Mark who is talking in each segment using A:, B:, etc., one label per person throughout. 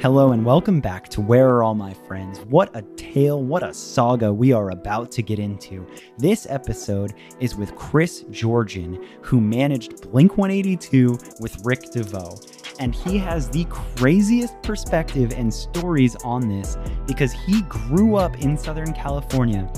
A: Hello and welcome back to Where Are All My Friends? What a tale, what a saga we are about to get into. This episode is with Chris Georgian, who managed Blink 182 with Rick DeVoe. And he has the craziest perspective and stories on this because he grew up in Southern California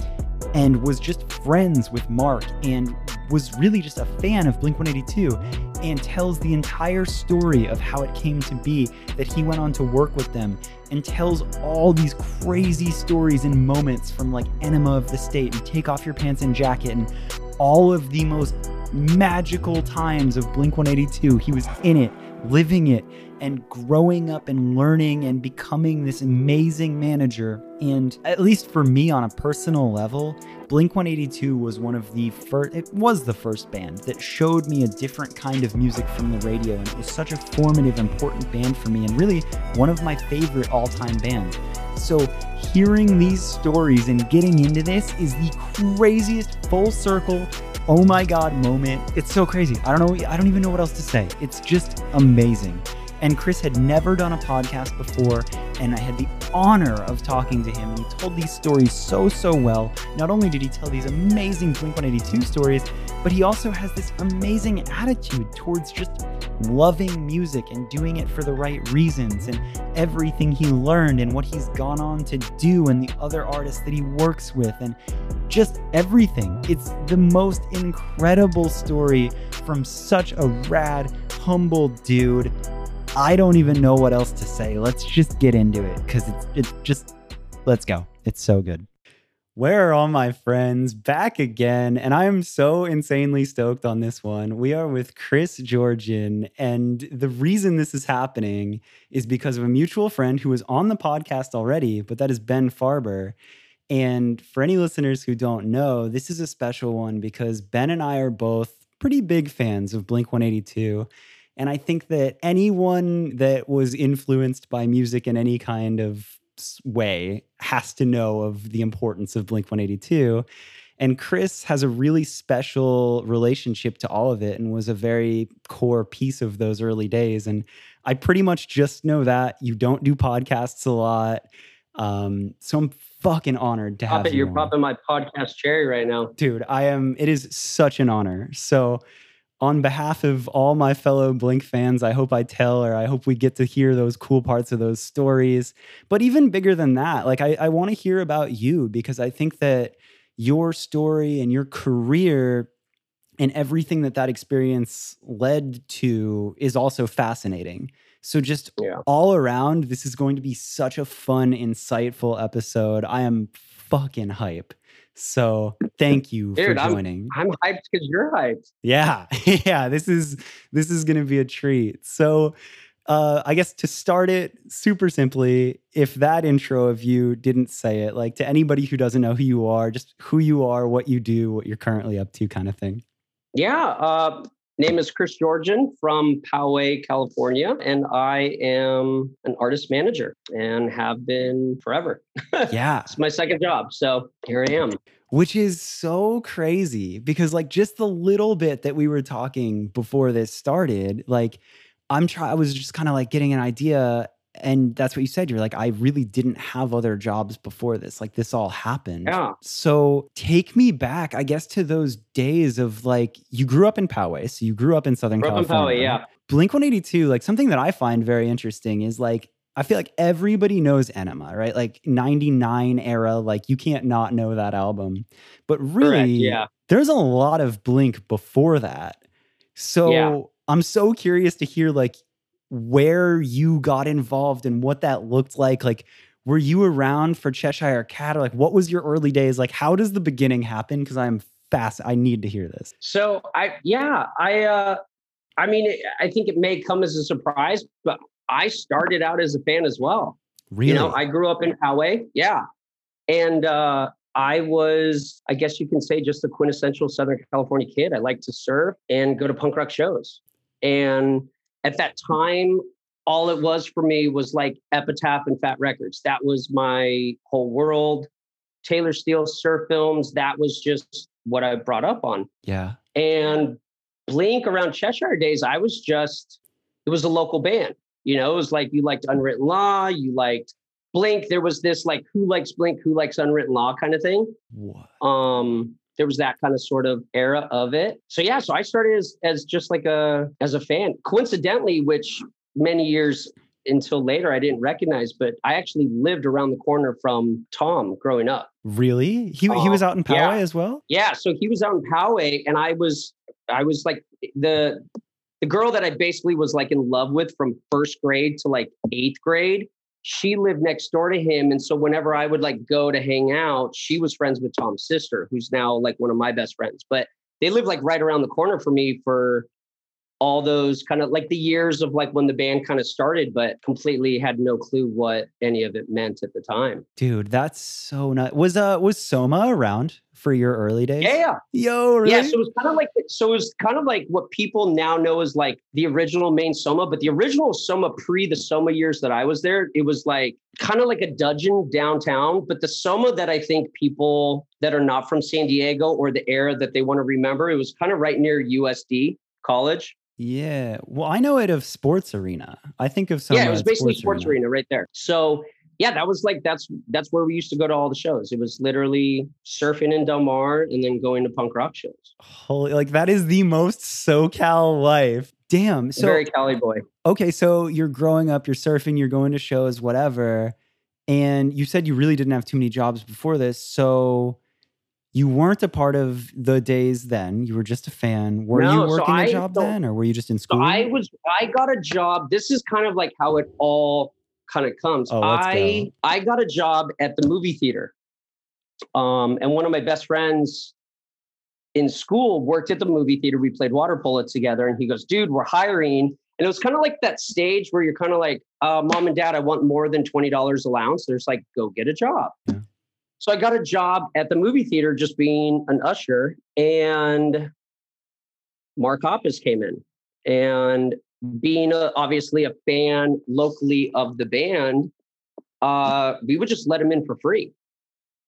A: and was just friends with Mark and was really just a fan of Blink 182 and tells the entire story of how it came to be that he went on to work with them and tells all these crazy stories and moments from like Enema of the State and Take Off Your Pants and Jacket and all of the most magical times of Blink 182. He was in it, living it, and growing up and learning and becoming this amazing manager. And at least for me on a personal level, Blink 182 was one of the first, it was the first band that showed me a different kind of music from the radio. And it was such a formative, important band for me, and really one of my favorite all time bands. So, hearing these stories and getting into this is the craziest full circle oh my god moment. It's so crazy. I don't know I don't even know what else to say. It's just amazing. And Chris had never done a podcast before, and I had the honor of talking to him. And he told these stories so, so well. Not only did he tell these amazing Blink 182 stories, but he also has this amazing attitude towards just loving music and doing it for the right reasons and everything he learned and what he's gone on to do and the other artists that he works with and just everything. It's the most incredible story from such a rad, humble dude I don't even know what else to say. Let's just get into it because it's just let's go. It's so good. Where are all my friends? Back again. And I am so insanely stoked on this one. We are with Chris Georgian. And the reason this is happening is because of a mutual friend who was on the podcast already, but that is Ben Farber. And for any listeners who don't know, this is a special one because Ben and I are both pretty big fans of Blink 182. And I think that anyone that was influenced by music in any kind of way has to know of the importance of Blink 182. And Chris has a really special relationship to all of it and was a very core piece of those early days. And I pretty much just know that you don't do podcasts a lot. Um, so I'm fucking honored to
B: Pop
A: have
B: it,
A: you.
B: You're popping my podcast cherry right now.
A: Dude, I am, it is such an honor. So on behalf of all my fellow Blink fans, I hope I tell or I hope we get to hear those cool parts of those stories. But even bigger than that, like I, I want to hear about you because I think that your story and your career and everything that that experience led to is also fascinating. So, just yeah. all around, this is going to be such a fun, insightful episode. I am fucking hype. So thank you
B: Dude,
A: for joining.
B: I'm, I'm hyped because you're hyped.
A: Yeah, yeah. This is this is gonna be a treat. So uh, I guess to start it super simply, if that intro of you didn't say it, like to anybody who doesn't know who you are, just who you are, what you do, what you're currently up to, kind of thing.
B: Yeah. Uh, Name is Chris Georgian from Poway, California, and I am an artist manager and have been forever.
A: Yeah.
B: it's my second job. So here I am.
A: Which is so crazy because, like, just the little bit that we were talking before this started, like, I'm trying, I was just kind of like getting an idea and that's what you said. You're like, I really didn't have other jobs before this. Like this all happened.
B: Yeah.
A: So take me back, I guess, to those days of like you grew up in Poway. So you grew up in Southern
B: grew
A: California.
B: Poway, yeah.
A: Blink 182, like something that I find very interesting is like I feel like everybody knows Enema, right? Like 99 era, like you can't not know that album. But really,
B: Correct, yeah.
A: there's a lot of Blink before that. So yeah. I'm so curious to hear like where you got involved and what that looked like. Like, were you around for Cheshire Cat? Or like, what was your early days? Like, how does the beginning happen? Because I'm fast. I need to hear this.
B: So I, yeah, I, uh, I mean, I think it may come as a surprise, but I started out as a fan as well.
A: Really?
B: You know, I grew up in Poway. Yeah. And, uh, I was, I guess you can say, just a quintessential Southern California kid. I like to surf and go to punk rock shows. And at that time, all it was for me was like Epitaph and Fat Records. That was my whole world. Taylor Steele surf films, that was just what I brought up on.
A: Yeah.
B: And Blink around Cheshire days, I was just, it was a local band. You know, it was like you liked Unwritten Law, you liked Blink. There was this like who likes Blink, who likes Unwritten Law kind of thing.
A: What?
B: Um, there was that kind of sort of era of it. So yeah, so I started as as just like a as a fan. Coincidentally, which many years until later I didn't recognize, but I actually lived around the corner from Tom growing up.
A: Really? He he
B: Uh,
A: was out in Poway
B: yeah.
A: as well?
B: Yeah, so he was out in Poway, and I was I was like the the girl that I basically was like in love with from first grade to like eighth grade. She lived next door to him, and so whenever I would like go to hang out, she was friends with Tom's sister, who's now like one of my best friends. But they lived like right around the corner for me for all those kind of like the years of like when the band kind of started, but completely had no clue what any of it meant at the time.
A: Dude, that's so nuts. Was uh was Soma around for your early days?
B: Yeah, yeah.
A: Yo, really?
B: Yeah, so it was kind of like so it was kind of like what people now know as like the original main Soma, but the original Soma pre the Soma years that I was there, it was like kind of like a dungeon downtown. But the Soma that I think people that are not from San Diego or the era that they want to remember, it was kind of right near USD college.
A: Yeah. Well, I know it of Sports Arena. I think of Soma
B: yeah, it was basically sports, arena. right there. So yeah, that was like that's that's where we used to go to all the shows. It was literally surfing in Del Mar and then going to punk rock shows.
A: Holy, like that is the most SoCal life. Damn. So
B: Very Cali boy.
A: okay, so you're growing up, you're surfing, you're going to shows, whatever, and you said you really didn't have too many jobs before this. So you weren't a part of the days then. You were just a fan. Were
B: No,
A: you
B: so
A: working a
B: I-
A: job
B: so-
A: then, or were you just in
B: So
A: school?
B: I was I got a job. This is kind of like how it all kind of comes.
A: Oh,
B: I
A: go.
B: I got a job at the movie theater. Um, and one of my best friends in school worked at the movie theater. We played water polo together, and he goes, "Dude, we're hiring." And it was kind of like that stage where you're kind of like, uh, "Mom and Dad, I want more than twenty dollars allowance." There's like, "Go get a job."
A: Yeah.
B: So I got a job at the movie theater, just being an usher, and Mark Hoppus came in, and being a, obviously a fan locally of the band, uh, we would just let him in for free.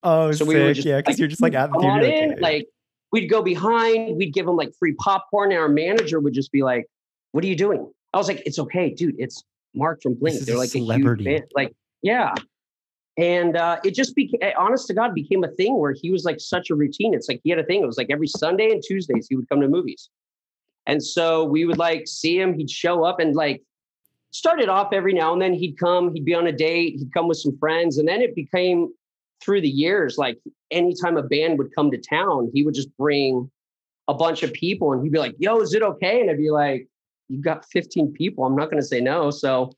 A: oh,
B: So
A: sick.
B: we were just
A: yeah, because
B: like,
A: you're just like at the theater.
B: in,
A: okay.
B: like we'd go behind, we'd give him like free popcorn, and our manager would just be like, "What are you doing?" I was like, "It's okay, dude. It's Mark from Blink. They're
A: a
B: like
A: celebrity."
B: a huge. Like, yeah." And uh, it just became, honest to God, became a thing where he was like such a routine. It's like he had a thing. It was like every Sunday and Tuesdays he would come to movies, and so we would like see him. He'd show up and like started off every now and then he'd come. He'd be on a date. He'd come with some friends, and then it became through the years like anytime a band would come to town, he would just bring a bunch of people and he'd be like, yo, is it okay? And I'd be like, you've got 15 people. I'm not going to say no. So,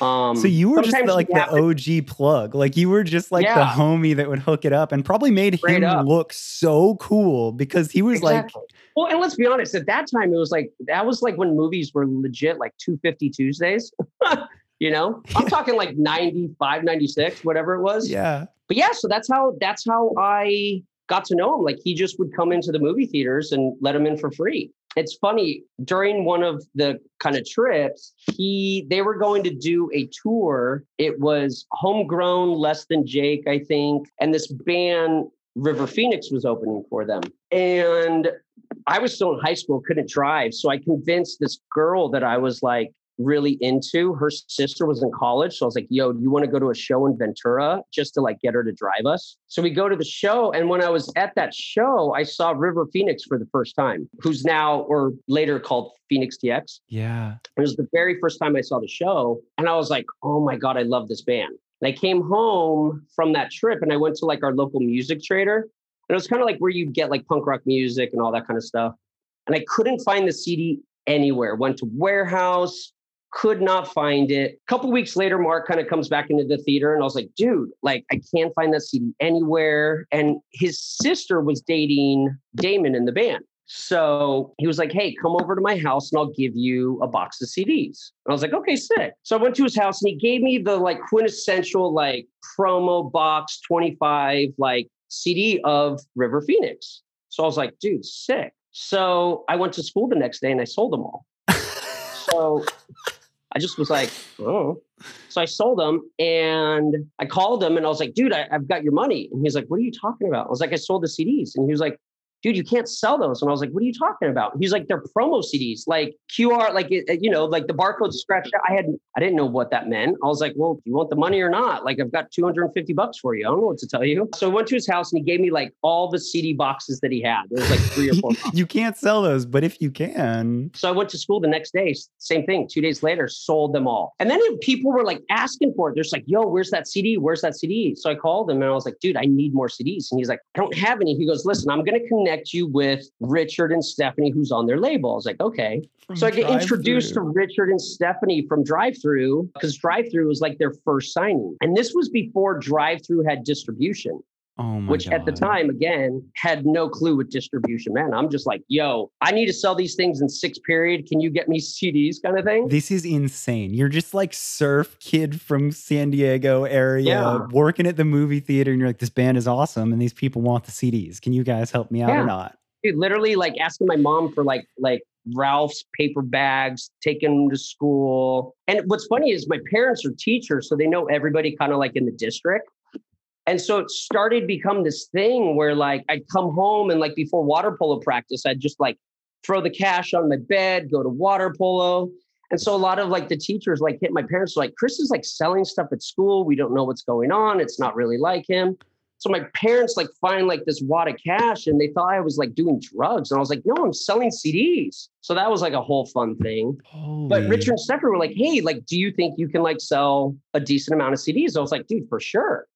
B: um,
A: so you were just the, like the
B: have to-
A: OG plug. Like you were just like the homie that would hook it up and probably made
B: Straight
A: him
B: up.
A: look so cool because he was like
B: well, and let's be honest, at that time, it was like, that was like when movies were legit like 250 Tuesdays. you know, I'm talking like 95, 96, whatever it was.
A: yeah.
B: but yeah, so that's how that's how I got to know him. Like he just would come into the movie theaters and let him in for free. It's funny during one of the kind of trips, he they were going to do a tour. It was homegrown, less than Jake, I think, and this band Riverfenix was opening for them. And I was still in high school, couldn't drive, so I convinced this girl that I was like really into. Her sister was in college. So I was like, yo, do you want to go to a show in Ventura just to like get her to drive us? So we go to the show. And when I was at that show, I saw Riverfenix for the first time, who's now or later called Fenix TX.
A: Yeah.
B: It was the very first time I saw the show. And I was like, oh my God, I love this band. And I came home from that trip and I went to like our local music trader. And it was kind of like where you'd get like punk rock music and all that kind of stuff. And I couldn't find the CD anywhere. Went to warehouse, could not find it. A couple weeks later, Mark kind of comes back into the theater, and I was like, dude, like I can't find that CD anywhere. And his sister was dating Damon in the band. So he was like, hey, come over to my house and I'll give you a box of CDs. And I was like, okay, sick. So I went to his house and he gave me the like quintessential like promo box 25 like CD of Riverfenix. So I was like, dude, sick. So I went to school the next day and I sold them all. so I just was like, oh. So I sold them and I called him and I was like, dude, I, I've got your money. And he's like, what are you talking about? I was like, I sold the CDs. And he was like, dude, you can't sell those. And I was like, what are you talking about? He's like, they're promo CDs, like QR, like, you know, like the barcode scratched out. I had, I didn't know what that meant. I was like, well, do you want the money or not? Like, I've got 250 bucks for you. I don't know what to tell you. So I went to his house and he gave me like all the CD boxes that he had. There was like three or four.
A: you can't sell those, but if you can.
B: So I went to school the next day, same thing. Two days later, sold them all. And then people were like asking for it. They're like, yo, where's that CD? Where's that CD? So I called him and I was like, dude, I need more CDs. And he's like, I don't have any. He goes, listen, I'm going to connect you with Richard and Stefanie, who's on their label. I was like, okay. From so I get introduced to Richard and Stefanie from Drive-Thru because Drive-Thru was like their first signing. And this was before Drive-Thru had distribution.
A: Oh
B: which
A: God.
B: at the time, again, had no clue with distribution. Man, I'm just like, yo, I need to sell these things in six period. Can you get me CDs kind of thing?
A: This is insane. You're just like surf kid from San Diego area yeah. working at the movie theater, and you're like, this band is awesome, and these people want the CDs. Can you guys help me out yeah. or not?
B: Dude, literally like asking my mom for like like Ralph's paper bags, taking them to school. And what's funny is my parents are teachers, so they know everybody kind of like in the district. And so it started become this thing where like I'd come home and like before water polo practice, I'd just like throw the cash on my bed, go to water polo. And so a lot of like the teachers like hit my parents like Chris is like selling stuff at school. We don't know what's going on. It's not really like him. So my parents like find like this wad of cash and they thought I was like doing drugs. And I was like, no, I'm selling CDs. So that was like a whole fun thing. Holy. But Richard and Stefanie were like, hey, like, do you think you can like sell a decent amount of CDs? I was like, dude, for sure.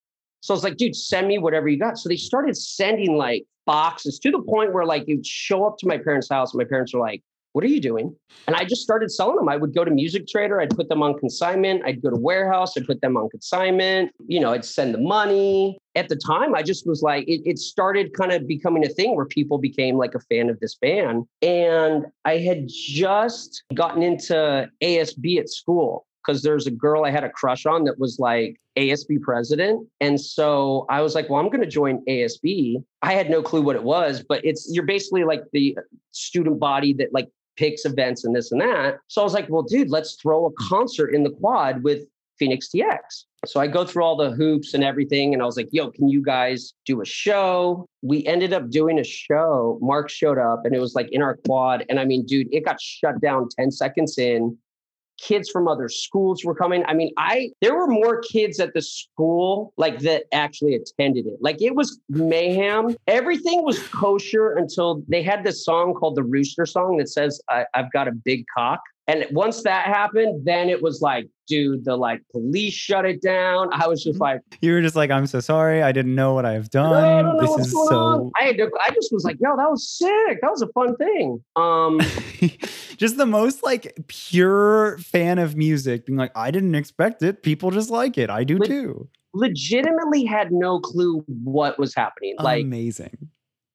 B: So I was like, dude, send me whatever you got. So they started sending like boxes to the point where like you'd show up to my parents' house and my parents were like, what are you doing? And I just started selling them. I would go to Music Trader, I'd put them on consignment. I'd go to warehouse, I'd put them on consignment. You know, I'd send the money. At the time, I just was like, it, it started kind of becoming a thing where people became like a fan of this band. And I had just gotten into ASB at school because there's a girl I had a crush on that was like ASB president. And so I was like, well, I'm going to join ASB. I had no clue what it was, but it's you're basically like the uh, student body that like picks events and this and that. So I was like, well, dude, let's throw a concert in the quad with Fenix TX. So I go through all the hoops and everything. And I was like, yo, can you guys do a show? We ended up doing a show. Mark showed up and it was like in our quad. And I mean, dude, it got shut down 10 seconds in kids from other schools were coming. I mean, I there were more kids at the school like that actually attended it. Like it was mayhem. Everything was kosher until they had this song called the Rooster song that says I've got a big cock. And once that happened, then it was like, dude, the like police shut it down. I was just mm-hmm. like,
A: you were just like, I'm so sorry, I didn't know what I have done. this is so.
B: On. I had to, I just was like, yo, that was sick. That was a fun thing. Um,
A: just the most like pure fan of music, being like, I didn't expect it. People just like it. I do le- too.
B: Legitimately had no clue what was happening. Like
A: amazing.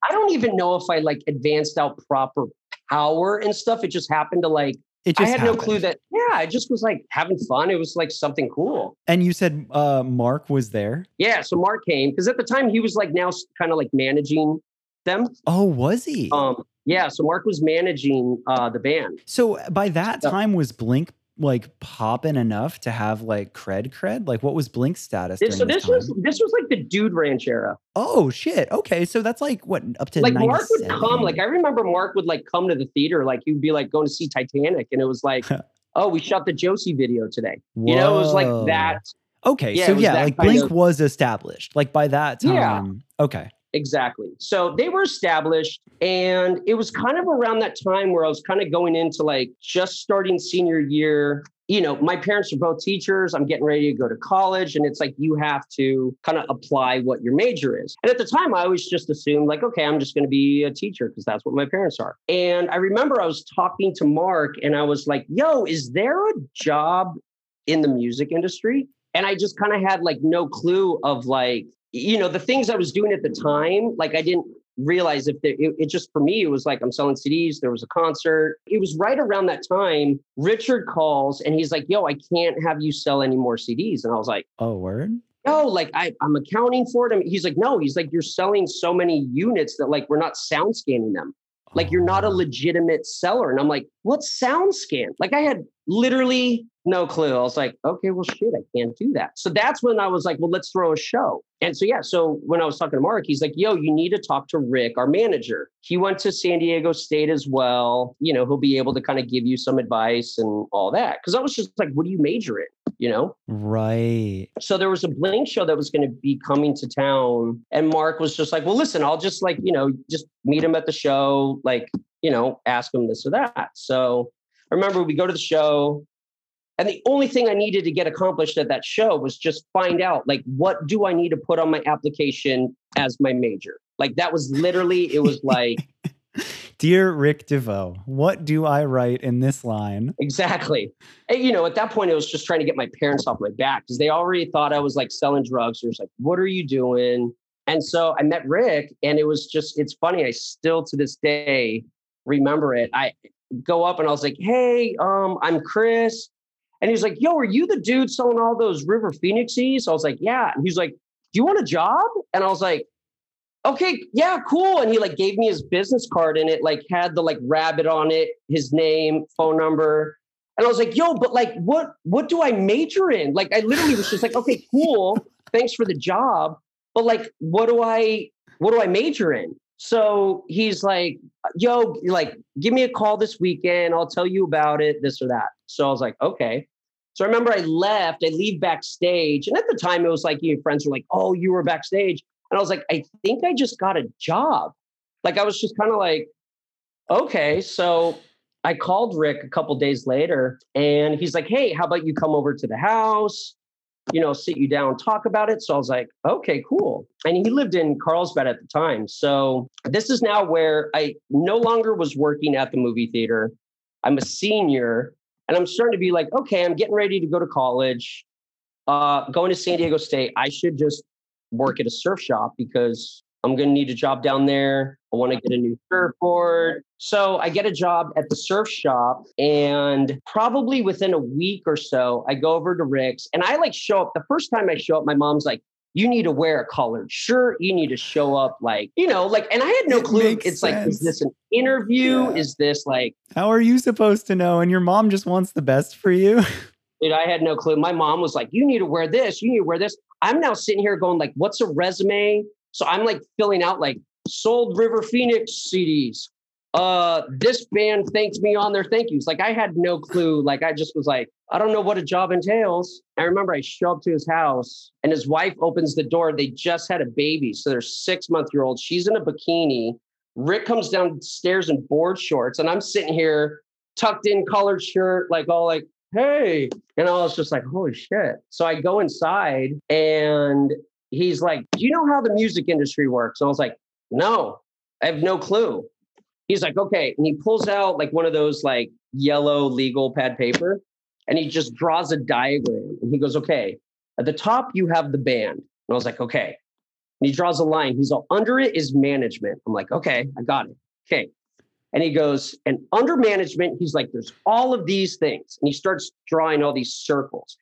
B: I don't even know if I like advanced out proper power and stuff. It just happened to like
A: it just I
B: had
A: happened.
B: no clue that. Yeah, I just was like having fun. It was like something cool.
A: And you said uh, Mark was there.
B: Yeah, so Mark came because at the time he was like now kind of like managing them.
A: Oh, was he?
B: Um, yeah, so Mark was managing uh, the band.
A: So by that time, was Blink like popping enough to have like cred cred? Like what was Blink's status?
B: This, so
A: this,
B: this was this was like the Dude Ranch era.
A: Oh shit. Okay. So that's like what up to
B: like Mark would come. Like I remember Mark would like come to the theater. Like he'd be like going to see Titanic, and it was like, oh, we shot the Josie video today. Whoa. You know, it was like that.
A: Okay. Yeah, so yeah, like Blink of, was established. Like by that time. Yeah. Okay.
B: Exactly. So they were established, and it was kind of around that time where I was kind of going into like just starting senior year. You know, my parents are both teachers. I'm getting ready to go to college, and it's like you have to kind of apply what your major is. And at the time, I always just assumed, like, okay, I'm just going to be a teacher because that's what my parents are. And I remember I was talking to Mark, and I was like, yo, is there a job in the music industry? And I just kind of had like no clue of like, you know, the things I was doing at the time, like I didn't realize if it, it, just for me, it was like I'm selling CDs. There was a concert. It was right around that time. Richard calls and he's like, "Yo, I can't have you sell any more CDs." And I was like,
A: "Oh, word."
B: No, like I, I'm accounting for it. he's like, no, he's like, you're selling so many units that like we're not sound scanning them. Like you're not a oh. legitimate seller. And I'm like, what SoundScan? Like I had literally no clue. I was like, okay, well, shit, I can't do that. So that's when I was like, well, let's throw a show. And so, yeah, so when I was talking to Mark, he's like, yo, you need to talk to Rick, our manager. He went to San Diego State as well. You know, he'll be able to kind of give you some advice and all that. Cause I was just like, what do you major in? You know?
A: Right.
B: So there was a Blink show that was going to be coming to town. And Mark was just like, well, listen, I'll just like, you know, just meet him at the show, like, you know, ask him this or that. So I remember we go to the show and the only thing I needed to get accomplished at that show was just find out like what do I need to put on my application as my major. Like that was literally it was like
A: Dear Rick DeVoe, what do I write in this line?
B: Exactly. And, you know, at that point, it was just trying to get my parents off my back because they already thought I was like selling drugs. It was like, what are you doing? And so I met Rick, and it was just, it's funny. I still to this day remember it. I go up and I was like, hey, um, I'm Chris. And he's like, yo, are you the dude selling all those River Phoenixies? I was like, yeah. And he's like, do you want a job? And I was like, okay, yeah, cool. And he like gave me his business card and it like had the like rabbit on it, his name, phone number. And I was like, yo, but like what what do I major in? Like I literally was just like, okay, cool. Thanks for the job. But like, what do I what do I major in? So he's like, yo, like, give me a call this weekend. I'll tell you about it, this or that. So I was like, okay. So I remember I left, I leave backstage. And at the time, it was like, your friends were like, oh, you were backstage. And I was like, I think I just got a job. Like, I was just kind of like, okay. So I called Rick a couple days later and he's like, hey, how about you come over to the house? You know, sit you down, talk about it. So I was like, okay, cool. And he lived in Carlsbad at the time. So this is now where I no longer was working at the movie theater. I'm a senior and I'm starting to be like, okay, I'm getting ready to go to college, uh, going to San Diego State. I should just work at a surf shop because I'm going to need a job down there. I want to get a new surfboard. So I get a job at the surf shop. And probably within a week or so, I go over to Rick's and I like show up. The first time I show up, my mom's like, you need to wear a collared shirt. You need to show up like, you know, like, and I had no
A: It
B: clue. It's like, is this an interview?
A: Yeah.
B: Is this like,
A: How are you supposed to know? And your mom just wants the best for you.
B: Dude, I had no clue. My mom was like, "You need to wear this. You need to wear this." I'm now sitting here going like, "What's a resume?" So I'm like filling out like sold Riverfenix CDs. Uh, this band thanked me on their thank yous. Like I had no clue. Like I just was like, I don't know what a job entails. I remember I show up to his house and his wife opens the door. They just had a baby, so they're six month year old. She's in a bikini. Rick comes downstairs in board shorts, and I'm sitting here tucked in collared shirt, like all like hey. And I was just like, holy shit. So I go inside and he's like, do you know how the music industry works? And I was like, no, I have no clue. He's like, okay. And he pulls out like one of those like yellow legal pad paper and he just draws a diagram. And he goes, okay, at the top, you have the band. And I was like, okay. And he draws a line. He's all, under it is management. I'm like, okay, I got it. Okay. And he goes, and under management, he's like, there's all of these things. And he starts drawing all these circles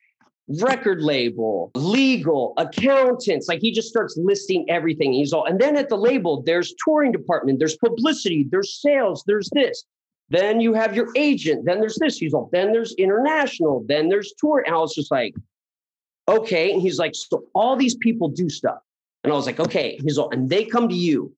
B: record label, legal, accountants. Like he just starts listing everything. He's all, and then at the label, there's touring department, there's publicity, there's sales, there's this. Then you have your agent, then there's this. He's all, then there's international, then there's tour. And I was just like, okay. And he's like, so all these people do stuff. And I was like, okay. He's all, and they come to you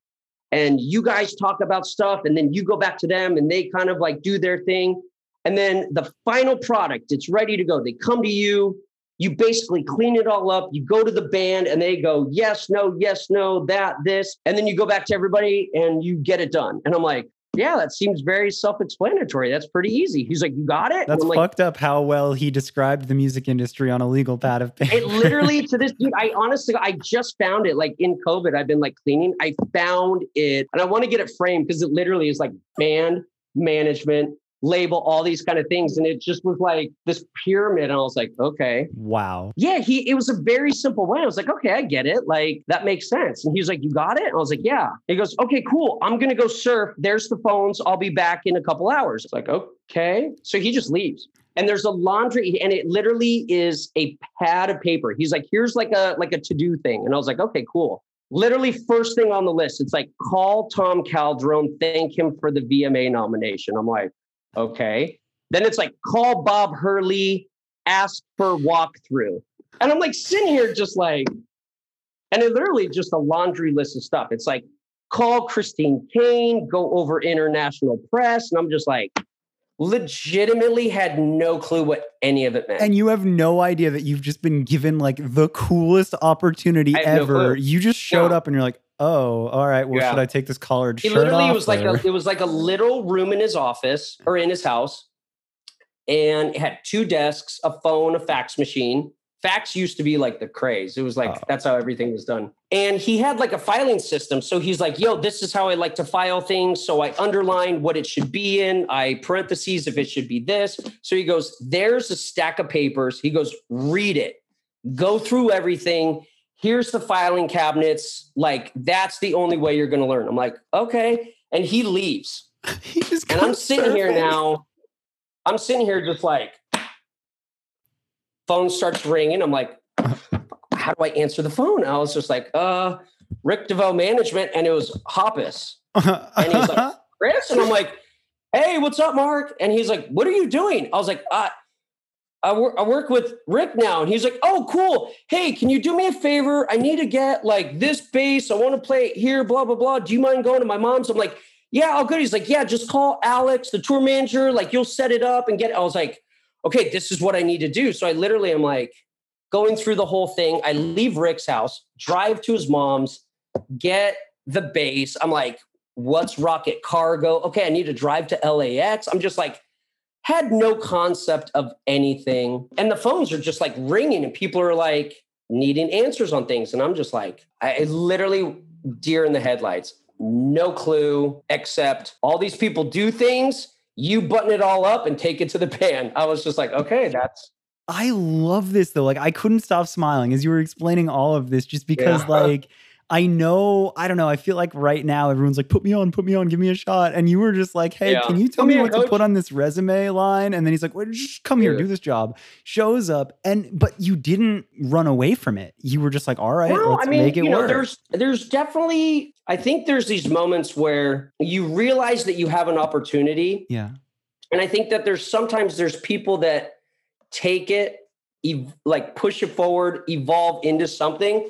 B: and you guys talk about stuff and then you go back to them and they kind of like do their thing and then the final product it's ready to go they come to you you basically clean it all up. You go to the band and they go yes no yes no that this. And then you go back to everybody and you get it done. And i'm like yeah that seems very self-explanatory. That's pretty easy. He's like you got it?
A: That's
B: like,
A: fucked up how well he described the music industry on a legal pad of paper.
B: it literally to this dude i honestly i just found it like in covid i've been like cleaning. I found it. And i want to get it framed because it literally is like band management label all these kind of things. And it just was like this pyramid. And i was like okay.
A: Wow.
B: yeah he it was a very simple way. I was like okay i get it. Like that makes sense. And he was like you got it? And i was like yeah. He goes okay cool. I'm gonna go surf. There's the phones. I'll be back in a couple hours. It's like okay. So he just leaves. And there's a laundry and it literally is a pad of paper. He's like here's like a like a to-do thing. And i was like okay cool. Literally first thing on the list. It's like call tom calderone thank him for the vma nomination. I'm like okay then it's like call bob hurley ask for walkthrough. And I'm like sitting here just like, and it literally just a laundry list of stuff. It's like, call Christine Kane, go over international press. And I'm just like, legitimately had no clue what any of it meant.
A: And you have no idea that you've just been given like the coolest opportunity ever. No you just showed up and you're like, oh, all right. Well, yeah. should I take this collared shirt literally
B: off? It was like a, it was like a little room in his office or in his house, and it had two desks, a phone, a fax machine. Fax used to be like the craze. It was like oh. that's how everything was done. And he had like a filing system. So he's like, yo, this is how I like to file things. So I underline what it should be in. I parentheses if it should be this. So he goes, there's a stack of papers. He goes, read it, go through everything. Here's the filing cabinets. Like, that's the only way you're going to learn. I'm like, okay. And he leaves. he and I'm sitting surfing. here now. I'm sitting here just like, phone starts ringing. I'm like, how do I answer the phone? I was just like, uh, Rick DeVoe management. And it was Hoppus. and he's like, Chris. And I'm like, hey, what's up, Mark? And he's like, what are you doing? I was like, uh, I, wor- I work with Rick now. And he's like, oh, cool. Hey, can you do me a favor? I need to get like this bass. I want to play it here, blah, blah, blah. Do you mind going to my mom's? I'm like, yeah, all good. He's like, yeah, just call Alex, the tour manager. Like, you'll set it up and get it. I was like, okay, this is what I need to do. So I literally am like going through the whole thing. I leave Rick's house, drive to his mom's, get the bass. I'm like, what's Rocket Cargo? Okay, I need to drive to LAX. I'm just like, had no concept of anything. And the phones are just like ringing, and people are like needing answers on things. And I'm just like, I literally deer in the headlights. No clue, except all these people do things you button it all up and take it to the pan. I was just like, okay, that's.
A: I love this though. Like I couldn't stop smiling as you were explaining all of this, just because yeah. like I know, I don't know. I feel like right now everyone's like, put me on, put me on, give me a shot. And you were just like, hey, yeah. can you tell me, me what to put on this resume line? And then he's like, well, just come here, do this job. Shows up. And, but you didn't run away from it. You were just like, all right, let's I mean, make it you know, work.
B: There's, there's definitely, I think there's these moments where you realize that you have an opportunity.
A: Yeah.
B: And I think that there's sometimes there's people that take it, ev- like push it forward, evolve into something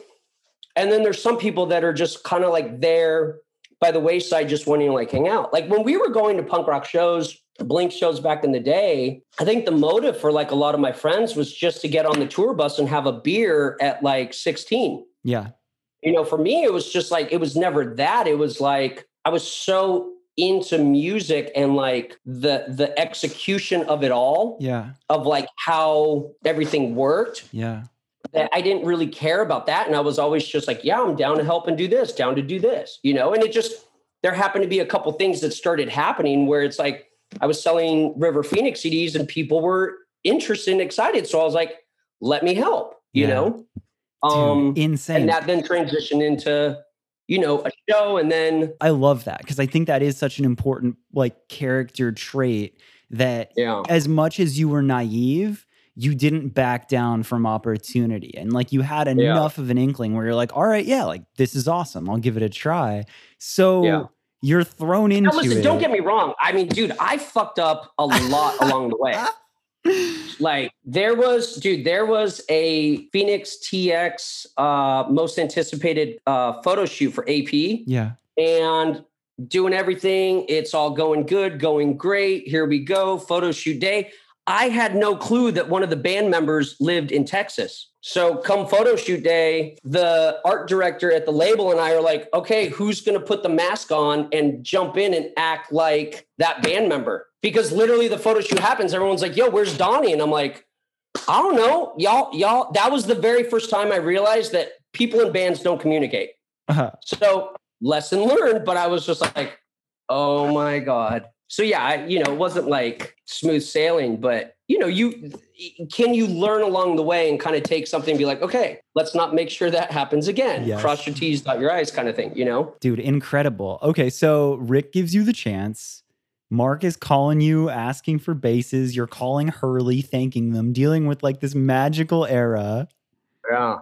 B: and then there's some people that are just kind of like there by the wayside, just wanting to like hang out. Like when we were going to punk rock shows, Blink shows back in the day, I think the motive for like a lot of my friends was just to get on the tour bus and have a beer at like 16.
A: Yeah.
B: You know, for me, it was just like, it was never that. It was like, I was so into music and like the the execution of it all
A: yeah
B: of like how everything worked
A: yeah
B: that I didn't really care about that. And I was always just like, yeah, I'm down to help and do this, down to do this, you know? And it just, there happened to be a couple things that started happening where it's like I was selling Riverfenix CDs and people were interested and excited. So I was like, let me help, you yeah. know?
A: Um, insane.
B: And that then transitioned into, you know, a show. And then
A: I love that because I think that is such an important like character trait that yeah. as much as you were naive, you didn't back down from opportunity. And like you had enough yeah. of an inkling where you're like all right yeah like this is awesome. I'll give it a try. So yeah. you're thrown into now listen, it.
B: don't get me wrong. I mean dude i fucked up a lot along the way. Like there was dude there was a fenix tx uh most anticipated uh photo shoot for ap
A: yeah.
B: And doing everything. It's all going good going great. Here we go. Photo shoot day I had no clue that one of the band members lived in Texas. So come photo shoot day, the art director at the label and I are like, okay, who's going to put the mask on and jump in and act like that band member? Because literally the photo shoot happens. Everyone's like, yo, where's Donnie? And I'm like, I don't know. Y'all, y'all, that was the very first time I realized that people in bands don't communicate. Uh-huh. So lesson learned, but I was just like, oh my God so yeah, you know, it wasn't like smooth sailing, but you know, you can you learn along the way and kind of take something and be like, okay, let's not make sure that happens again. Yes. Cross your T's, dot your I's kind of thing, you know?
A: Dude, incredible. Okay, so Rick gives you the chance. Mark is calling you, asking for bases. You're calling Hurley, thanking them, dealing with like this magical era.
B: Yeah.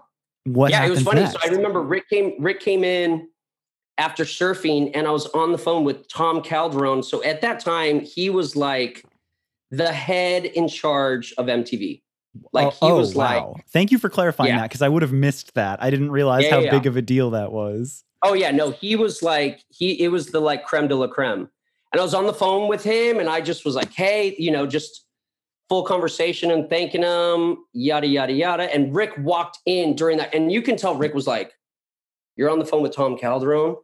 A: What
B: yeah,
A: it
B: was funny.
A: Next?
B: So I remember Rick came, Rick came in after surfing and I was on the phone with Tom Calderone. So at that time, he was like the head in charge of MTV. Like
A: oh,
B: he
A: oh,
B: was like,
A: wow. Thank you for clarifying
B: Yeah.
A: that because I would have missed that. I didn't realize
B: Yeah,
A: how
B: yeah,
A: big of a deal that was.
B: oh yeah, no, he was like, he it was the like creme de la creme. And I was on the phone with him and I just was like, hey, you know, just full conversation and thanking him, yada, yada, yada. And Rick walked in during that. And you can tell Rick was like, You're on the phone with Tom Calderone.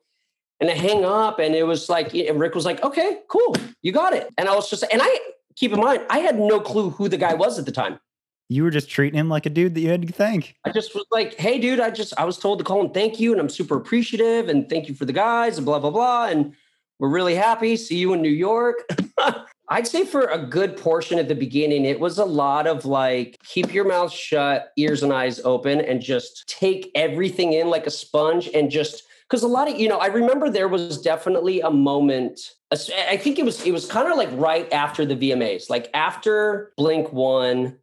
B: And I hang up and it was like, and Rick was like, Okay, cool, you got it. And I was just, and I keep in mind, I had no clue who the guy was at the time.
A: You were just treating him like a dude that you had to thank.
B: I just was like, hey, dude, I just, I was told to call and thank you. And I'm super appreciative and thank you for the guys and blah, blah, blah. And we're really happy. See you in New York. I'd say for a good portion at the beginning, it was a lot of like, keep your mouth shut, ears and eyes open, and just take everything in like a sponge and just, because a lot of, you know, I remember there was definitely a moment. I think it was, it was kind of like right after the VMAs, like after Blink won,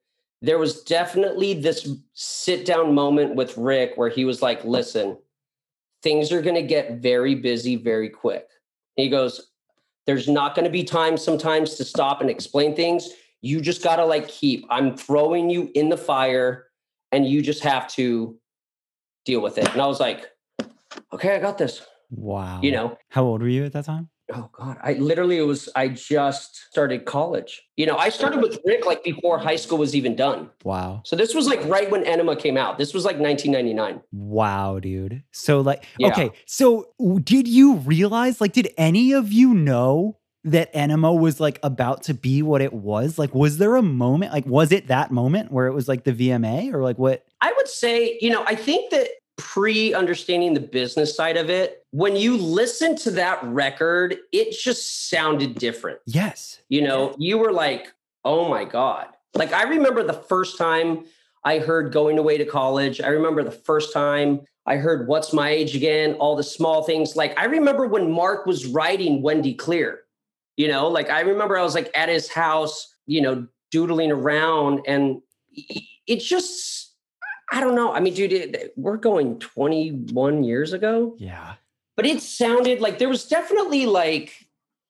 B: there was definitely this sit down moment with Rick where he was like, listen, things are going to get very busy very quick. He goes, there's not going to be time sometimes to stop and explain things. You just got to like keep, I'm throwing you in the fire and you just have to deal with it. And I was like, okay, I got this.
A: Wow.
B: You know,
A: How old were you at that time?
B: Oh God, I literally it was I just started college. You know, I started with Rick like before high school was even done.
A: Wow.
B: So this was like right when Enema came out. This was like 1999.
A: Wow, dude. So like
B: Yeah.
A: okay, so did you realize like did any of you know that Enema was like about to be what it was? Like was there a moment like was it that moment where it was like the VMA or like what
B: I would say, you know, I think that pre understanding the business side of it, when you listen to that record, it just sounded different.
A: Yes.
B: You know, you were like, oh my God. Like, I remember the first time I heard going away to college. I remember the first time I heard what's my age again, all the small things. Like, I remember when Mark was writing Wendy Clear, you know, like I remember I was like at his house, you know, doodling around and it just, I don't know. I mean, dude, it, we're going 21 years ago
A: Yeah.
B: but it sounded like there was definitely like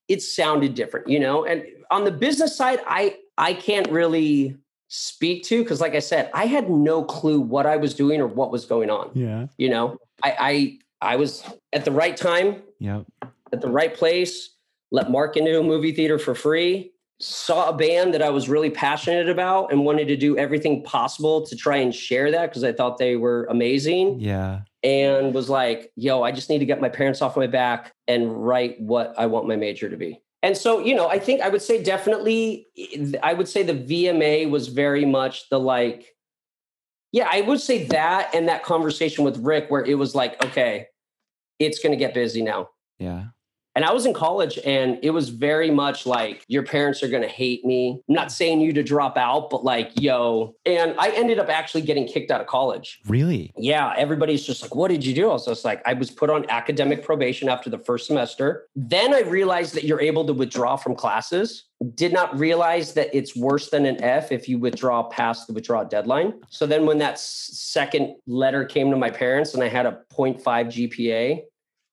B: it sounded different you know and on the business side i i can't really speak to because like i said i had no clue what i was doing or what was going on
A: Yeah.
B: you know i i i was at the right time
A: Yeah.
B: at the right place let mark into a movie theater for free saw a band that i was really passionate about and wanted to do everything possible to try and share that because i thought they were amazing
A: Yeah.
B: and was like, yo, I just need to get my parents off my back and write what I want my major to be. And so, you know, I think I would say definitely, eh, I would say the VMA was very much the like, yeah, I would say that and that conversation with Rick where it was like, okay, it's going to get busy now.
A: Yeah.
B: And I was in college and it was very much like, your parents are going to hate me. I'm not saying you to drop out, but like, yo. And I ended up actually getting kicked out of college
A: Really?
B: yeah, everybody's just like, what did you do? I was just like, I was put on academic probation after the first semester. Then I realized that you're able to withdraw from classes. Did not realize that it's worse than an F if you withdraw past the withdrawal deadline. So then when that second letter came to my parents and I had a 0.5 GPA,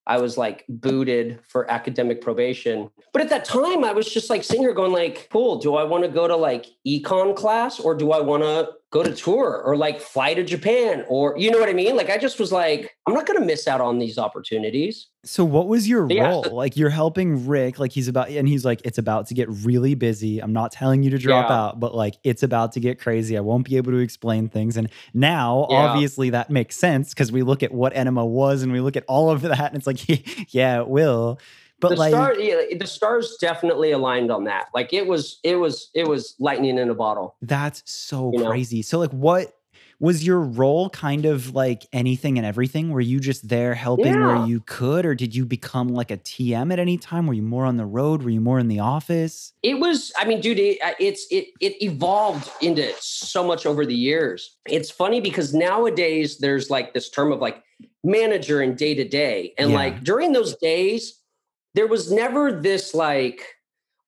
B: I was like booted for academic probation. But at that time, I was just like sitting here going like, cool, do I want to go to like econ class or do I want to go to tour or like fly to Japan or you know what I mean? Like I just was like, I'm not going to miss out on these opportunities.
A: So what was your
B: Yeah.
A: role? Like you're helping Rick, like he's about and he's like, it's about to get really busy. I'm not telling you to drop
B: Yeah.
A: out, but like it's about to get crazy. I won't be able to explain things. And now
B: Yeah.
A: obviously that makes sense because we look at what enema was and we look at all of that and it's like, yeah, it will. But
B: the
A: like
B: star, yeah, the stars definitely aligned on that. Like it was, it was, it was lightning in a bottle.
A: that's so
B: You know?
A: crazy. So like what was your role kind of like anything and everything? Were you just there helping
B: Yeah.
A: where you could, or did you become like a TM at any time? Were you more on the road? Were you more in the office?
B: It was, I mean, dude, it, uh, it's it it evolved into so much over the years. It's funny because nowadays there's like this term of like manager and day to day, and
A: Yeah.
B: like during those days, there was never this like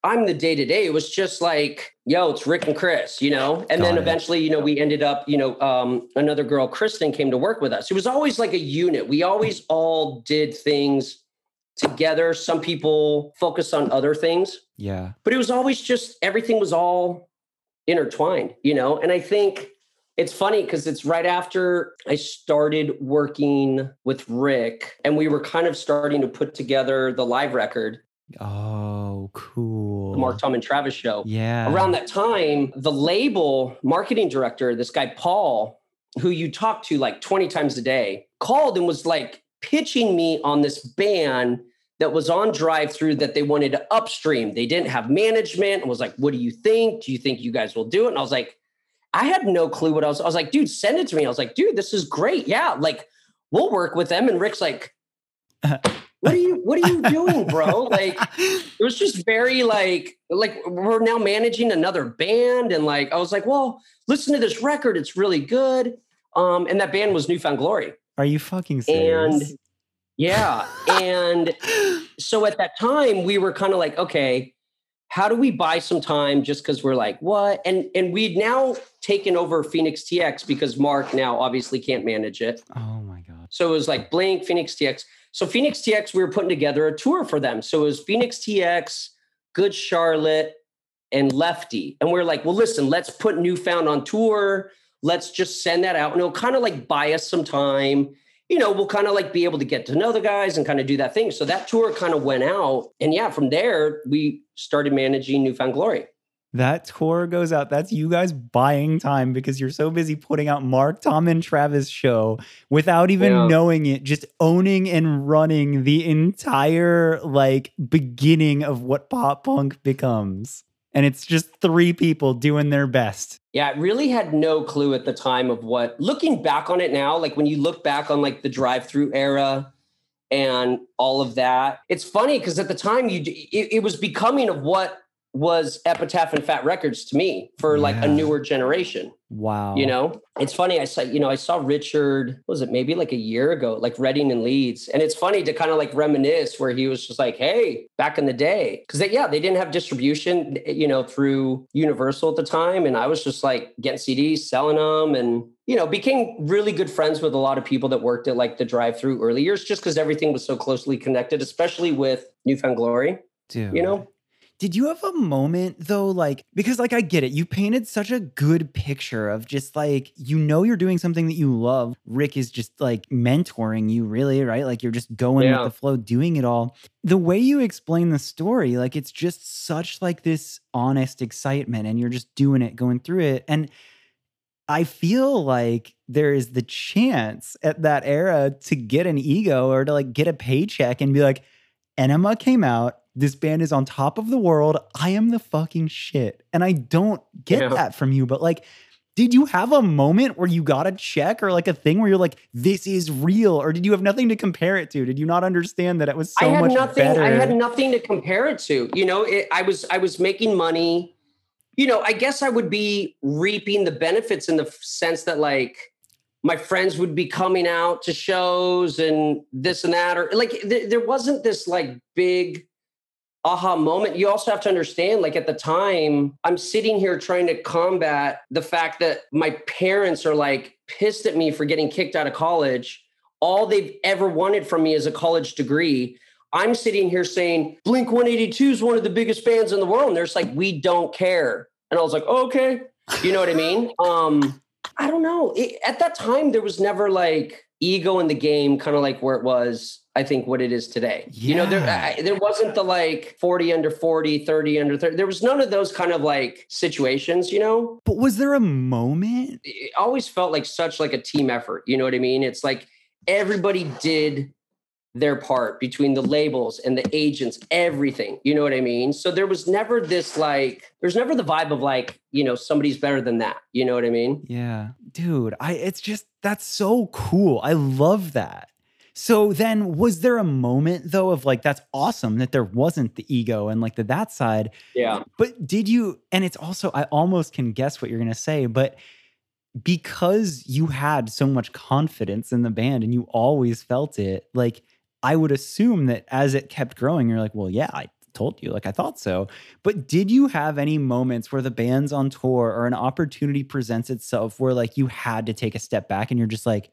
B: I'm the day to day. It was just like, yo, it's Rick and Chris, you know. And then
A: Got it.
B: eventually, you know, we ended up, you know, um, another girl, Kristen, came to work with us. It was always like a unit. We always all did things together. Some people focused on other things
A: Yeah.
B: but it was always just everything was all intertwined, you know? And I think it's funny because it's right after I started working with Rick and we were kind of starting to put together the live record.
A: Oh, cool.
B: The Mark Tom and Travis show.
A: Yeah.
B: Around that time, the label marketing director, this guy, Paul, who you talk to like 20 times a day, called and was like pitching me on this band that was on drive-thru that they wanted to upstream. They didn't have management and was like, What do you think? Do you think you guys will do it? And I was like, I had no clue what I was. I was like, dude, send it to me. I was like, dude, this is great. Yeah, like we'll work with them. And Rick's like, what are you what are you doing, bro? Like it was just very like like we're now managing another band. And like I was like, well, listen to this record. It's really good. Um, and that band was New Found Glory.
A: Are you fucking serious?
B: And yeah. and so at that time we were kind of like, okay, how do we buy some time just because we're like what? And and we'd now taken over fenix tx because mark now obviously can't manage it.
A: Oh my god.
B: So it was like blink fenix tx so fenix tx we were putting together a tour for them. So it was fenix tx good charlotte and lefty. And we are like well listen let's put newfound on tour. Let's just send that out. And it'll kind of like buy us some time you know, we'll kind of like be able to get to know the guys and kind of do that thing. So that tour kind of went out. And yeah, from there, we started managing New Found Glory.
A: That tour goes out. That's you guys buying time because you're so busy putting out Mark, Tom, and Travis show without even yeah. knowing it, just owning and running the entire like beginning of what pop punk becomes and it's just three people doing their best.
B: Yeah, I really had no clue at the time of what looking back on it now, like when you look back on like the Drive-Thru era and all of that. It's funny because at the time you it, it was becoming of what was Epitaph and Fat Wreck Chords to me for like yeah. a newer generation.
A: Wow.
B: You know, it's funny. I saw, you know, I saw Richard, was it maybe like a year ago, like Reading and Leeds. And it's funny to kind of like reminisce where he was just like, hey, back in the day. Cause they, yeah, they didn't have distribution, you know, through Universal at the time. And I was just like getting CDs, selling them and, you know, became really good friends with a lot of people that worked at like the Drive-Thru early years just because everything was so closely connected, especially with New Found Glory.
A: Dude.
B: You know?
A: Did you have a moment though, like, because like I get it, you painted such a good picture of just like, you know, you're doing something that you love. Rick is just like mentoring you, really, right? Like you're just going yeah. with the flow, doing it all. The way you explain the story, like it's just such like this honest excitement and you're just doing it, going through it. And I feel like there is the chance at that era to get an ego or to like get a paycheck and be like, Enema came out this band is on top of the world. I am the fucking shit. And I don't get yeah. that from you, but like, did you have a moment where you got a check or like a thing where you're like, this is real? Or did you have nothing to compare it to? Did you not understand that it was so I had much
B: nothing,
A: better?
B: I had nothing to compare it to. You know, it, I was I was making money. You know, I guess I would be reaping the benefits in the sense that like my friends would be coming out to shows and this and that, or like th- there wasn't this like big aha moment. You also have to understand, like at the time, I'm sitting here trying to combat the fact that my parents are like pissed at me for getting kicked out of college. All they've ever wanted from me is a college degree. I'm sitting here saying Blink 182 is one of the biggest bands in the world. And they're just like, we don't care. And I was like, okay. You know what I mean? Um, I don't know. It, at that time, there was never like ego in the game, kind of like where it was I think what it is today. Yeah. You know, there I, there wasn't the like 40 under 40, 30 under 30. There was none of those kind of like situations, you know?
A: But was there a moment?
B: It always felt like such like a team effort, you know what I mean? It's like everybody did their part between the labels and the agents, everything. You know what I mean? So there was never this like, there's never the vibe of like, you know, somebody's better than that. You know what I mean?
A: Yeah. Dude, I it's just that's so cool. I love that. So then was there a moment though of like that's awesome that there wasn't the ego and like the that side.
B: Yeah.
A: But did you and it's also I almost can guess what you're going to say, but because you had so much confidence in the band and you always felt it, like I would assume that as it kept growing you're like, "Well, yeah, I told you like I thought so." But did you have any moments where the band's on tour or an opportunity presents itself where like you had to take a step back and you're just like,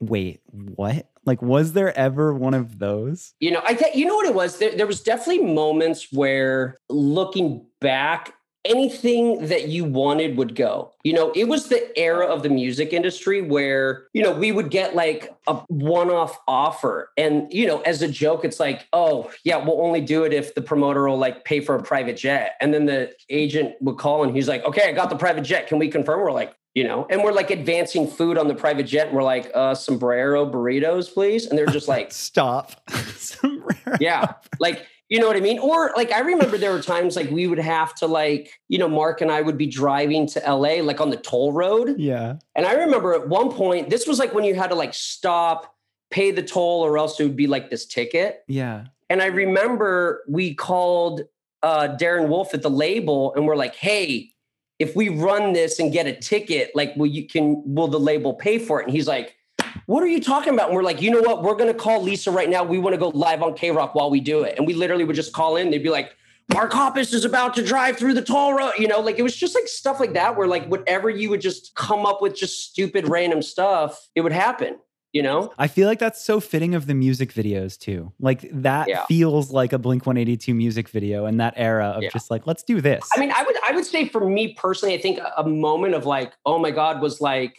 A: wait, what? Like, was there ever one of those?
B: You know, I think, you know what it was? There, there was definitely moments where looking back, anything that you wanted would go. You know, it was the era of the music industry where, you know, we would get like a one off offer. And, you know, as a joke, it's like, oh, yeah, we'll only do it if the promoter will like pay for a private jet. And then the agent would call and he's like, okay, I got the private jet. Can we confirm? We're like, you know, and we're like advancing food on the private jet. And we're like, uh, sombrero burritos, please. And they're just like,
A: stop.
B: yeah. Like, you know what I mean? Or like I remember there were times like we would have to like, you know, Mark and I would be driving to LA like on the toll road.
A: Yeah.
B: And I remember at one point, this was like when you had to like stop, pay the toll, or else it would be like this ticket.
A: Yeah.
B: And I remember we called uh Darren Wolf at the label and we're like, hey, if we run this and get a ticket, like will you can will the label pay for it? And he's like, what are you talking about? And we're like, you know what? We're going to call Lisa right now. We want to go live on KROQ while we do it. And we literally would just call in. They'd be like, Mark Hoppus is about to drive through the toll road. You know, like it was just like stuff like that where like whatever you would just come up with just stupid random stuff, it would happen. You know,
A: I feel like that's so fitting of the music videos too. Like that
B: Yeah.
A: feels like a Blink 182 music video in that era of
B: Yeah.
A: just like, let's do this.
B: I mean, I would I would say for me personally, I think a- moment of like, oh my god, was like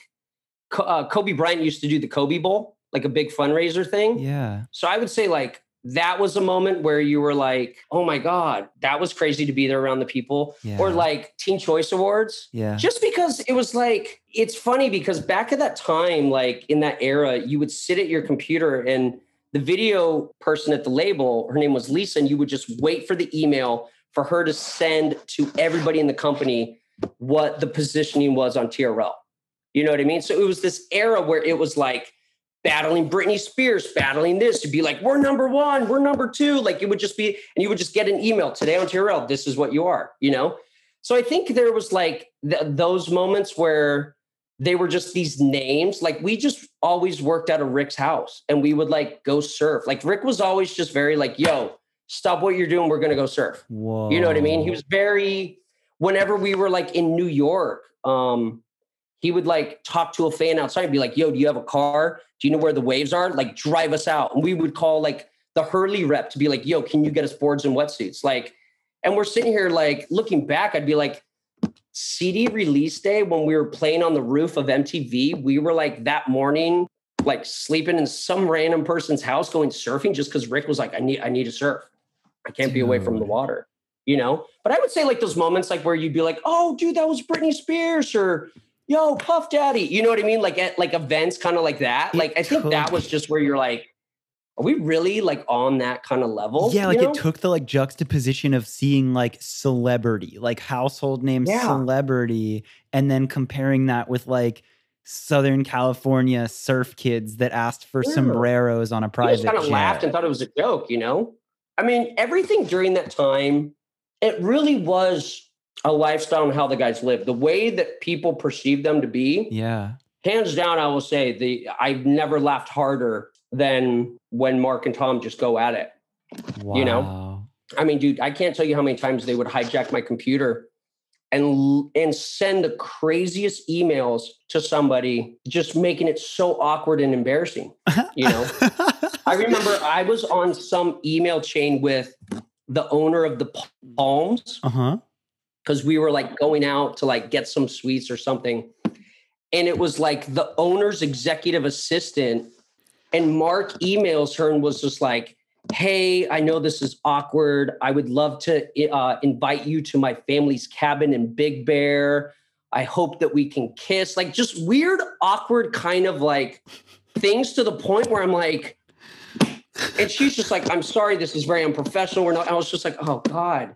B: uh, Kobe Bryant used to do the Kobe Bowl, like a big fundraiser thing.
A: yeah.
B: So I would say like that was a moment where you were like, oh my God, that was crazy to be there around the people.
A: Yeah.
B: Or like Teen Choice Awards.
A: Yeah.
B: Just because it was like, it's funny because back at that time, like in that era, you would sit at your computer and the video person at the label, her name was Lisa, and you would just wait for the email for her to send to everybody in the company what the positioning was on TRL. You know what I mean? So it was this era where it was like battling Britney Spears, battling this to be like, we're number one, we're number two. Like it would just be, and you would just get an email today on TRL, this is what you are, you know? So I think there was like th- those moments where they were just these names. Like we just always worked out of Rick's house and we would like go surf. Like Rick was always just very like, yo, stop what you're doing. We're going to go surf.
A: Whoa.
B: You know what I mean? He was very, whenever we were like in New York, um, he would like talk to a fan outside and be like, yo, do you have a car? Do you know where the waves are? Like drive us out. And we would call like the Hurley rep to be like, yo, can you get us boards and wetsuits? Like, and we're sitting here like looking back, I'd be like, CD release day when we were playing on the roof of MTV, we were like that morning, like sleeping in some random person's house going surfing just because Rick was like, I need, I need to surf. I can't be away from the water, you know? But I would say like those moments like where you'd be like, oh, dude, that was Britney Spears or yo, Puff Daddy. You know what I mean? Like at like events kind of like that. Like I think that was just where you're like, are we really like on that kind of level?
A: Yeah, like
B: you know?
A: it took the like juxtaposition of seeing like celebrity, like household name
B: Yeah.
A: celebrity, and then comparing that with like Southern California surf kids that asked for
B: Yeah.
A: sombreros on a private
B: just kind of laughed and thought it was a joke, you know? I mean, everything during that time, it really was a lifestyle and how the guys live, The way that people perceive them to be,
A: yeah.
B: hands down, I will say the I've never laughed harder than when Mark and Tom just go at it.
A: Wow.
B: You know? I mean, dude, I can't tell you how many times they would hijack my computer and and send the craziest emails to somebody, just making it so awkward and embarrassing. You know? I remember I was on some email chain with the owner of the Palms
A: uh huh.
B: Because we were like going out to like get some sweets or something. And it was like the owner's executive assistant. And Mark emails her and was just like, Hey, I know this is awkward. I would love to uh, invite you to my family's cabin in Big Bear. I hope that we can kiss. Like just weird, awkward kind of like things to the point where I'm like, and she's just like, I'm sorry, this is very unprofessional. We're not, I was just like, oh God.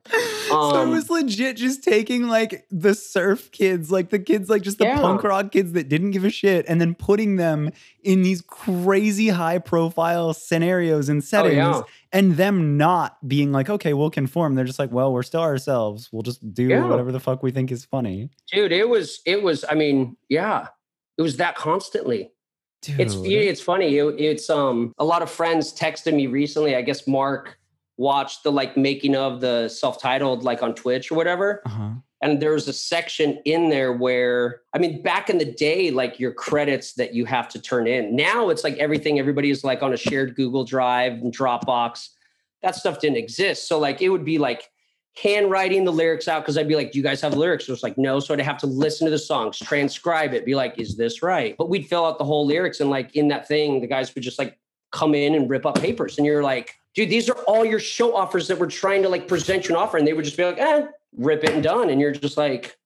A: so it
B: Um,
A: was legit just taking like the surf kids, like the kids, like just the
B: Yeah.
A: punk rock kids that didn't give a shit, and then putting them in these crazy high profile scenarios and
B: Oh,
A: settings,
B: yeah.
A: and them not being like, okay, we'll conform. They're just like, well, we're still ourselves. We'll just do
B: Yeah.
A: whatever the fuck we think is funny.
B: dude it was it was i mean yeah it was that constantly
A: Dude.
B: it's it's funny it, it's um a lot of friends texted me recently i guess mark watched the like making of the self-titled like on twitch or whatever
A: uh-huh.
B: and there was a section in there where i mean back in the day like your credits that you have to turn in now it's like everything everybody is like on a shared google drive and dropbox that stuff didn't exist so like it would be like handwriting the lyrics out because I'd be like, Do you guys have lyrics? So it's like, no. So I'd have to listen to the songs, transcribe it, be like, Is this right? But we'd fill out the whole lyrics. And like in that thing, the guys would just like come in and rip up papers. And you're like, Dude, these are all your show offers that we're trying to like present you an offer. And they would just be like, Eh, rip it and done. And you're just like,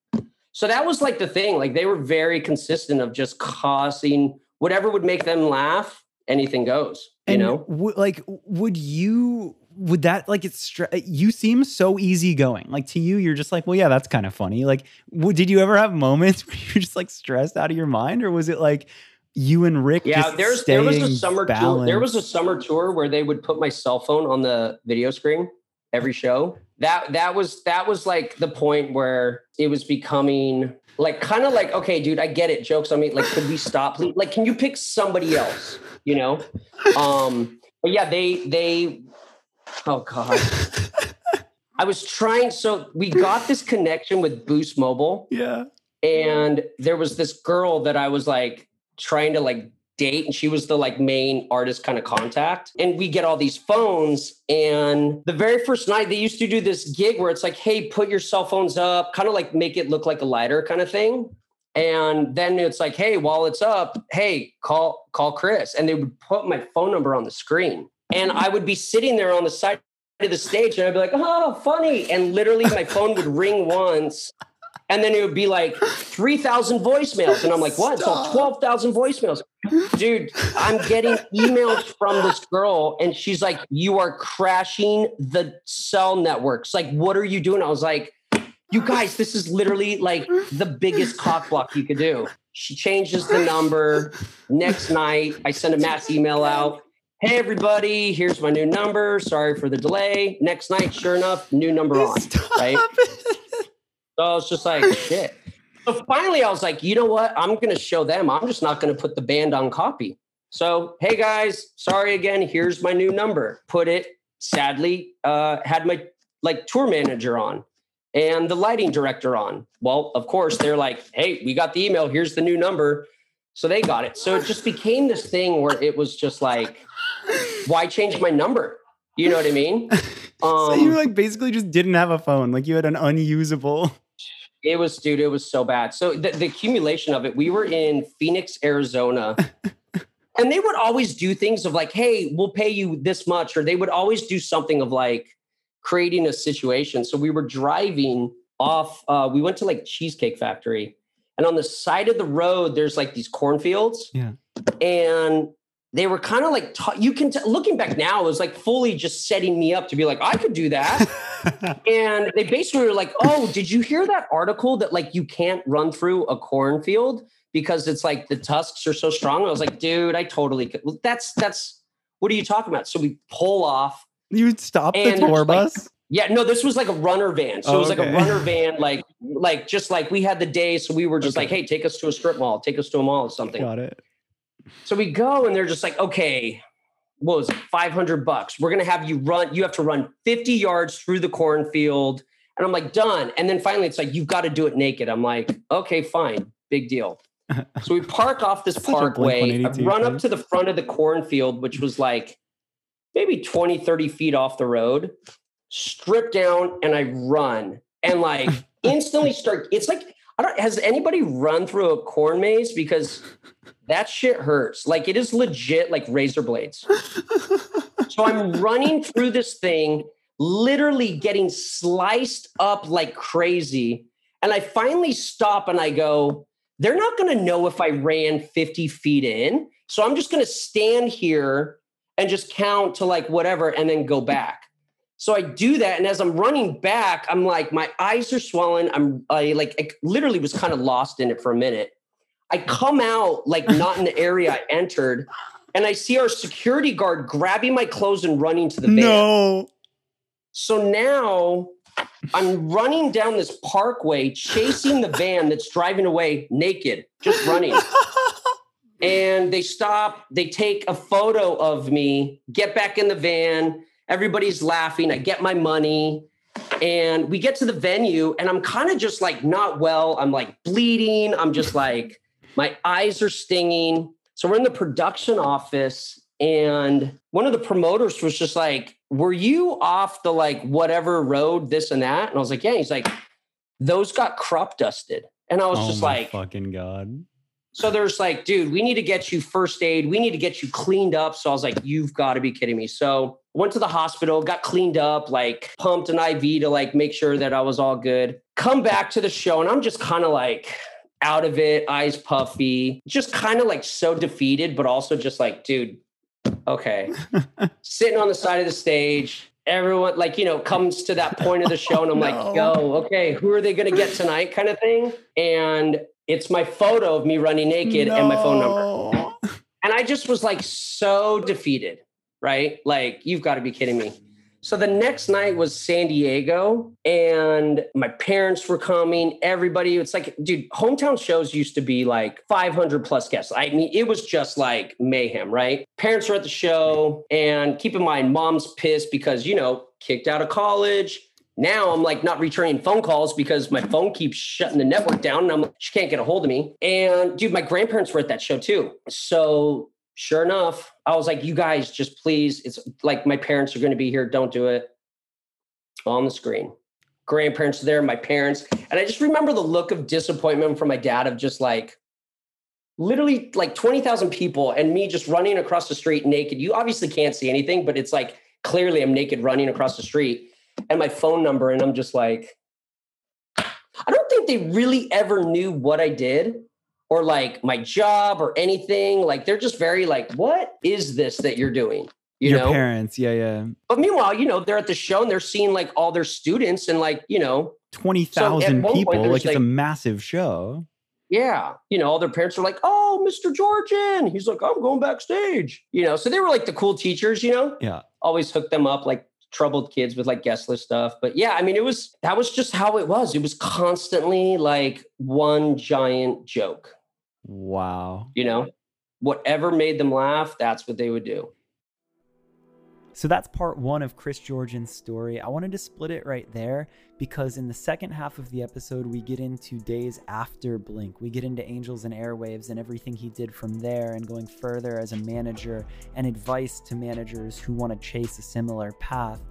B: so that was like the thing. Like they were very consistent of just causing whatever would make them laugh, anything goes. You
A: and
B: know,
A: w- like, would you? Would that like it's stre- you seem so easygoing like to you you're just like well yeah that's kind of funny like w- did you ever have moments where you're just like stressed out of your mind or was it like you and Rick
B: yeah there's there was a summer balanced? tour there was a summer tour where they would put my cell phone on the video screen every show that that was that was like the point where it was becoming like kind of like okay dude i get it jokes on me like could we stop please? like can you pick somebody else you know um but yeah they they oh god. I was trying so we got this connection with boost mobile.
A: Yeah.
B: And there was this girl that i was like trying to like date and she was the like main artist kind of contact. And we get all these phones and the very first night they used to do this gig where it's like hey put your cell phones up kind of like make it look like a lighter kind of thing. And then it's like hey while it's up hey call call chris. And they would put my phone number on the screen and i would be sitting there on the side of the stage and i'd be like oh funny and literally my phone would ring once and then it would be like 3,000 voicemails. And I'm like, what? Stop. So 12,000 voicemails. Dude, I'm getting emails from this girl, and she's like, You are crashing the cell networks. Like, what are you doing? I was like, You guys, this is literally like the biggest cock block you could do. She changes the number. Next night, I send a mass email out. Hey, everybody, here's my new number. Sorry for the delay. Next night, sure enough, new number on. Stop. Right. So I was just like, shit. So finally, I was like, you know what? I'm going to show them. I'm just not going to put the band on copy. So, hey guys, sorry again. Here's my new number. Put it. Sadly, uh, had my like tour manager on and the lighting director on. Well, of course, they're like, hey, we got the email. Here's the new number. So they got it. So it just became this thing where it was just like, why change my number? You know what I mean?
A: Um, so you like basically just didn't have a phone. Like you had an unusable.
B: It was, dude, it was so bad. So the, the accumulation of it, we were in Phoenix, Arizona. and they would always do things of like, hey, we'll pay you this much. Or they would always do something of like creating a situation. So we were driving off, uh, we went to like Cheesecake Factory. And on the side of the road, there's like these cornfields.
A: Yeah.
B: And they were kind of like you can t- looking back now it was like fully just setting me up to be like i could do that and they basically were like oh did you hear that article that like you can't run through a cornfield because it's like the tusks are so strong i was like dude i totally could that's that's what are you talking about so we pull off
A: you stop the tour bus
B: like, yeah, no, this was like a runner van. So oh, it was okay. like a runner van, like like just like we had the day, so we were just okay. like, hey, take us to a strip mall, take us to a mall or something.
A: Got it.
B: So we go and they're just like, okay, what was it, 500 bucks? We're going to have you run, you have to run 50 yards through the cornfield. And I'm like, done. And then finally it's like, you've got to do it naked. I'm like, okay, fine, big deal. so we park off this parkway, I run up to the front of the cornfield, which was like maybe 20, 30 feet off the road, strip down, and I run and like instantly start. It's like, I don't, has anybody run through a corn maze? Because that shit hurts. Like it is legit like razor blades. so I'm running through this thing, literally getting sliced up like crazy. And I finally stop and I go, they're not going to know if I ran 50 feet in. So I'm just going to stand here and just count to like whatever and then go back. So I do that. And as I'm running back, I'm like, my eyes are swollen. I'm I like, I literally was kind of lost in it for a minute. I come out like not in the area I entered, and I see our security guard grabbing my clothes and running to the van.
A: No.
B: So now I'm running down this parkway, chasing the van that's driving away naked, just running. and they stop, they take a photo of me, get back in the van. Everybody's laughing. I get my money. And we get to the venue, and I'm kind of just like not well. I'm like bleeding. I'm just like, my eyes are stinging. So we're in the production office, and one of the promoters was just like, were you off the like whatever road, this and that? And I was like, yeah. He's like, those got crop dusted. And I was
A: oh
B: just like,
A: fucking god.
B: so there's like, dude, we need to get you first aid. We need to get you cleaned up. So I was like, you've got to be kidding me. So went to the hospital, got cleaned up, like pumped an IV to like make sure that I was all good. Come back to the show, and I'm just kind of like out of it, eyes puffy, just kind of like so defeated, but also just like, dude, okay. Sitting on the side of the stage, everyone like, you know, comes to that point of the show, and I'm
A: No.
B: like, go, okay, who are they gonna get tonight? kind of thing. And it's my photo of me running naked and my phone number. And I just was like so defeated, right? Like, you've got to be kidding me. So the next night was San Diego, and my parents were coming. Everybody, it's like, dude, hometown shows used to be like 500 plus guests. I mean, it was just like mayhem, right? Parents were at the show, and keep in mind, mom's pissed because, you know, kicked out of college. Now I'm like not returning phone calls because my phone keeps shutting the network down and I'm like, she can't get a hold of me. And dude, my grandparents were at that show too. So sure enough, I was like, you guys just please, it's like my parents are going to be here. Don't do it on the screen. Grandparents are there, my parents. And I just remember the look of disappointment from my dad of just like, literally like 20,000 people and me just running across the street naked. You obviously can't see anything, but it's like clearly I'm naked running across the street and my phone number. And I'm just like, I don't think they really ever knew what I did or like my job or anything. Like they're just very like, what is this that you're doing? You
A: Your
B: know?
A: parents, yeah, yeah.
B: But meanwhile, you know, they're at the show and they're seeing like all their students and like, you know,
A: 20,000
B: So
A: people.
B: there's
A: Like, it's a massive show.
B: yeah, you know, all their parents are like, oh, Mr. Georgian. He's like, I'm going backstage. You know, so they were like the cool teachers, you know?
A: Yeah.
B: Always hooked them up like troubled kids with like guest list stuff. But yeah, I mean, it was that was just how it was. It was constantly like one giant joke,
A: Wow.
B: you know? Whatever made them laugh, that's what they would do.
A: So that's part one of Chris Georgian's story. I wanted to split it right there because in the second half of the episode, we get into days after Blink. We get into Angels and Airwaves and everything he did from there and going further as a manager and advice to managers who want to chase a similar path.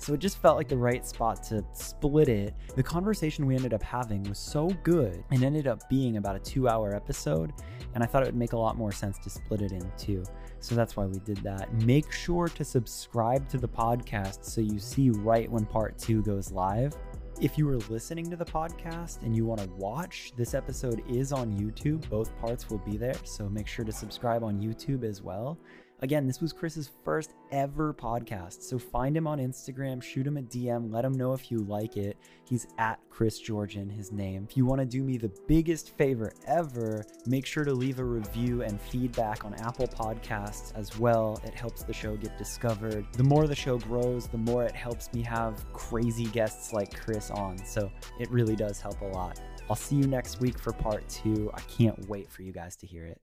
A: So it just felt like the right spot to split it. The conversation we ended up having was so good and ended up being about a two hour episode. And I thought it would make a lot more sense to split it in two. So that's why we did that. Make sure to subscribe to the podcast so you see right when part two goes live. If you are listening to the podcast and you want to watch, this episode is on YouTube. Both parts will be there. So make sure to subscribe on YouTube as well. Again, this was Chris's first ever podcast. So find him on Instagram, shoot him a DM, let him know if you like it. He's at Chris Georgian, his name. If you want to do me the biggest favor ever, make sure to leave a review and feedback on Apple Podcasts as well. It helps the show get discovered. The more the show grows, the more it helps me have crazy guests like Chris on. So it really does help a lot. I'll see you next week for part two. I can't wait for you guys to hear it.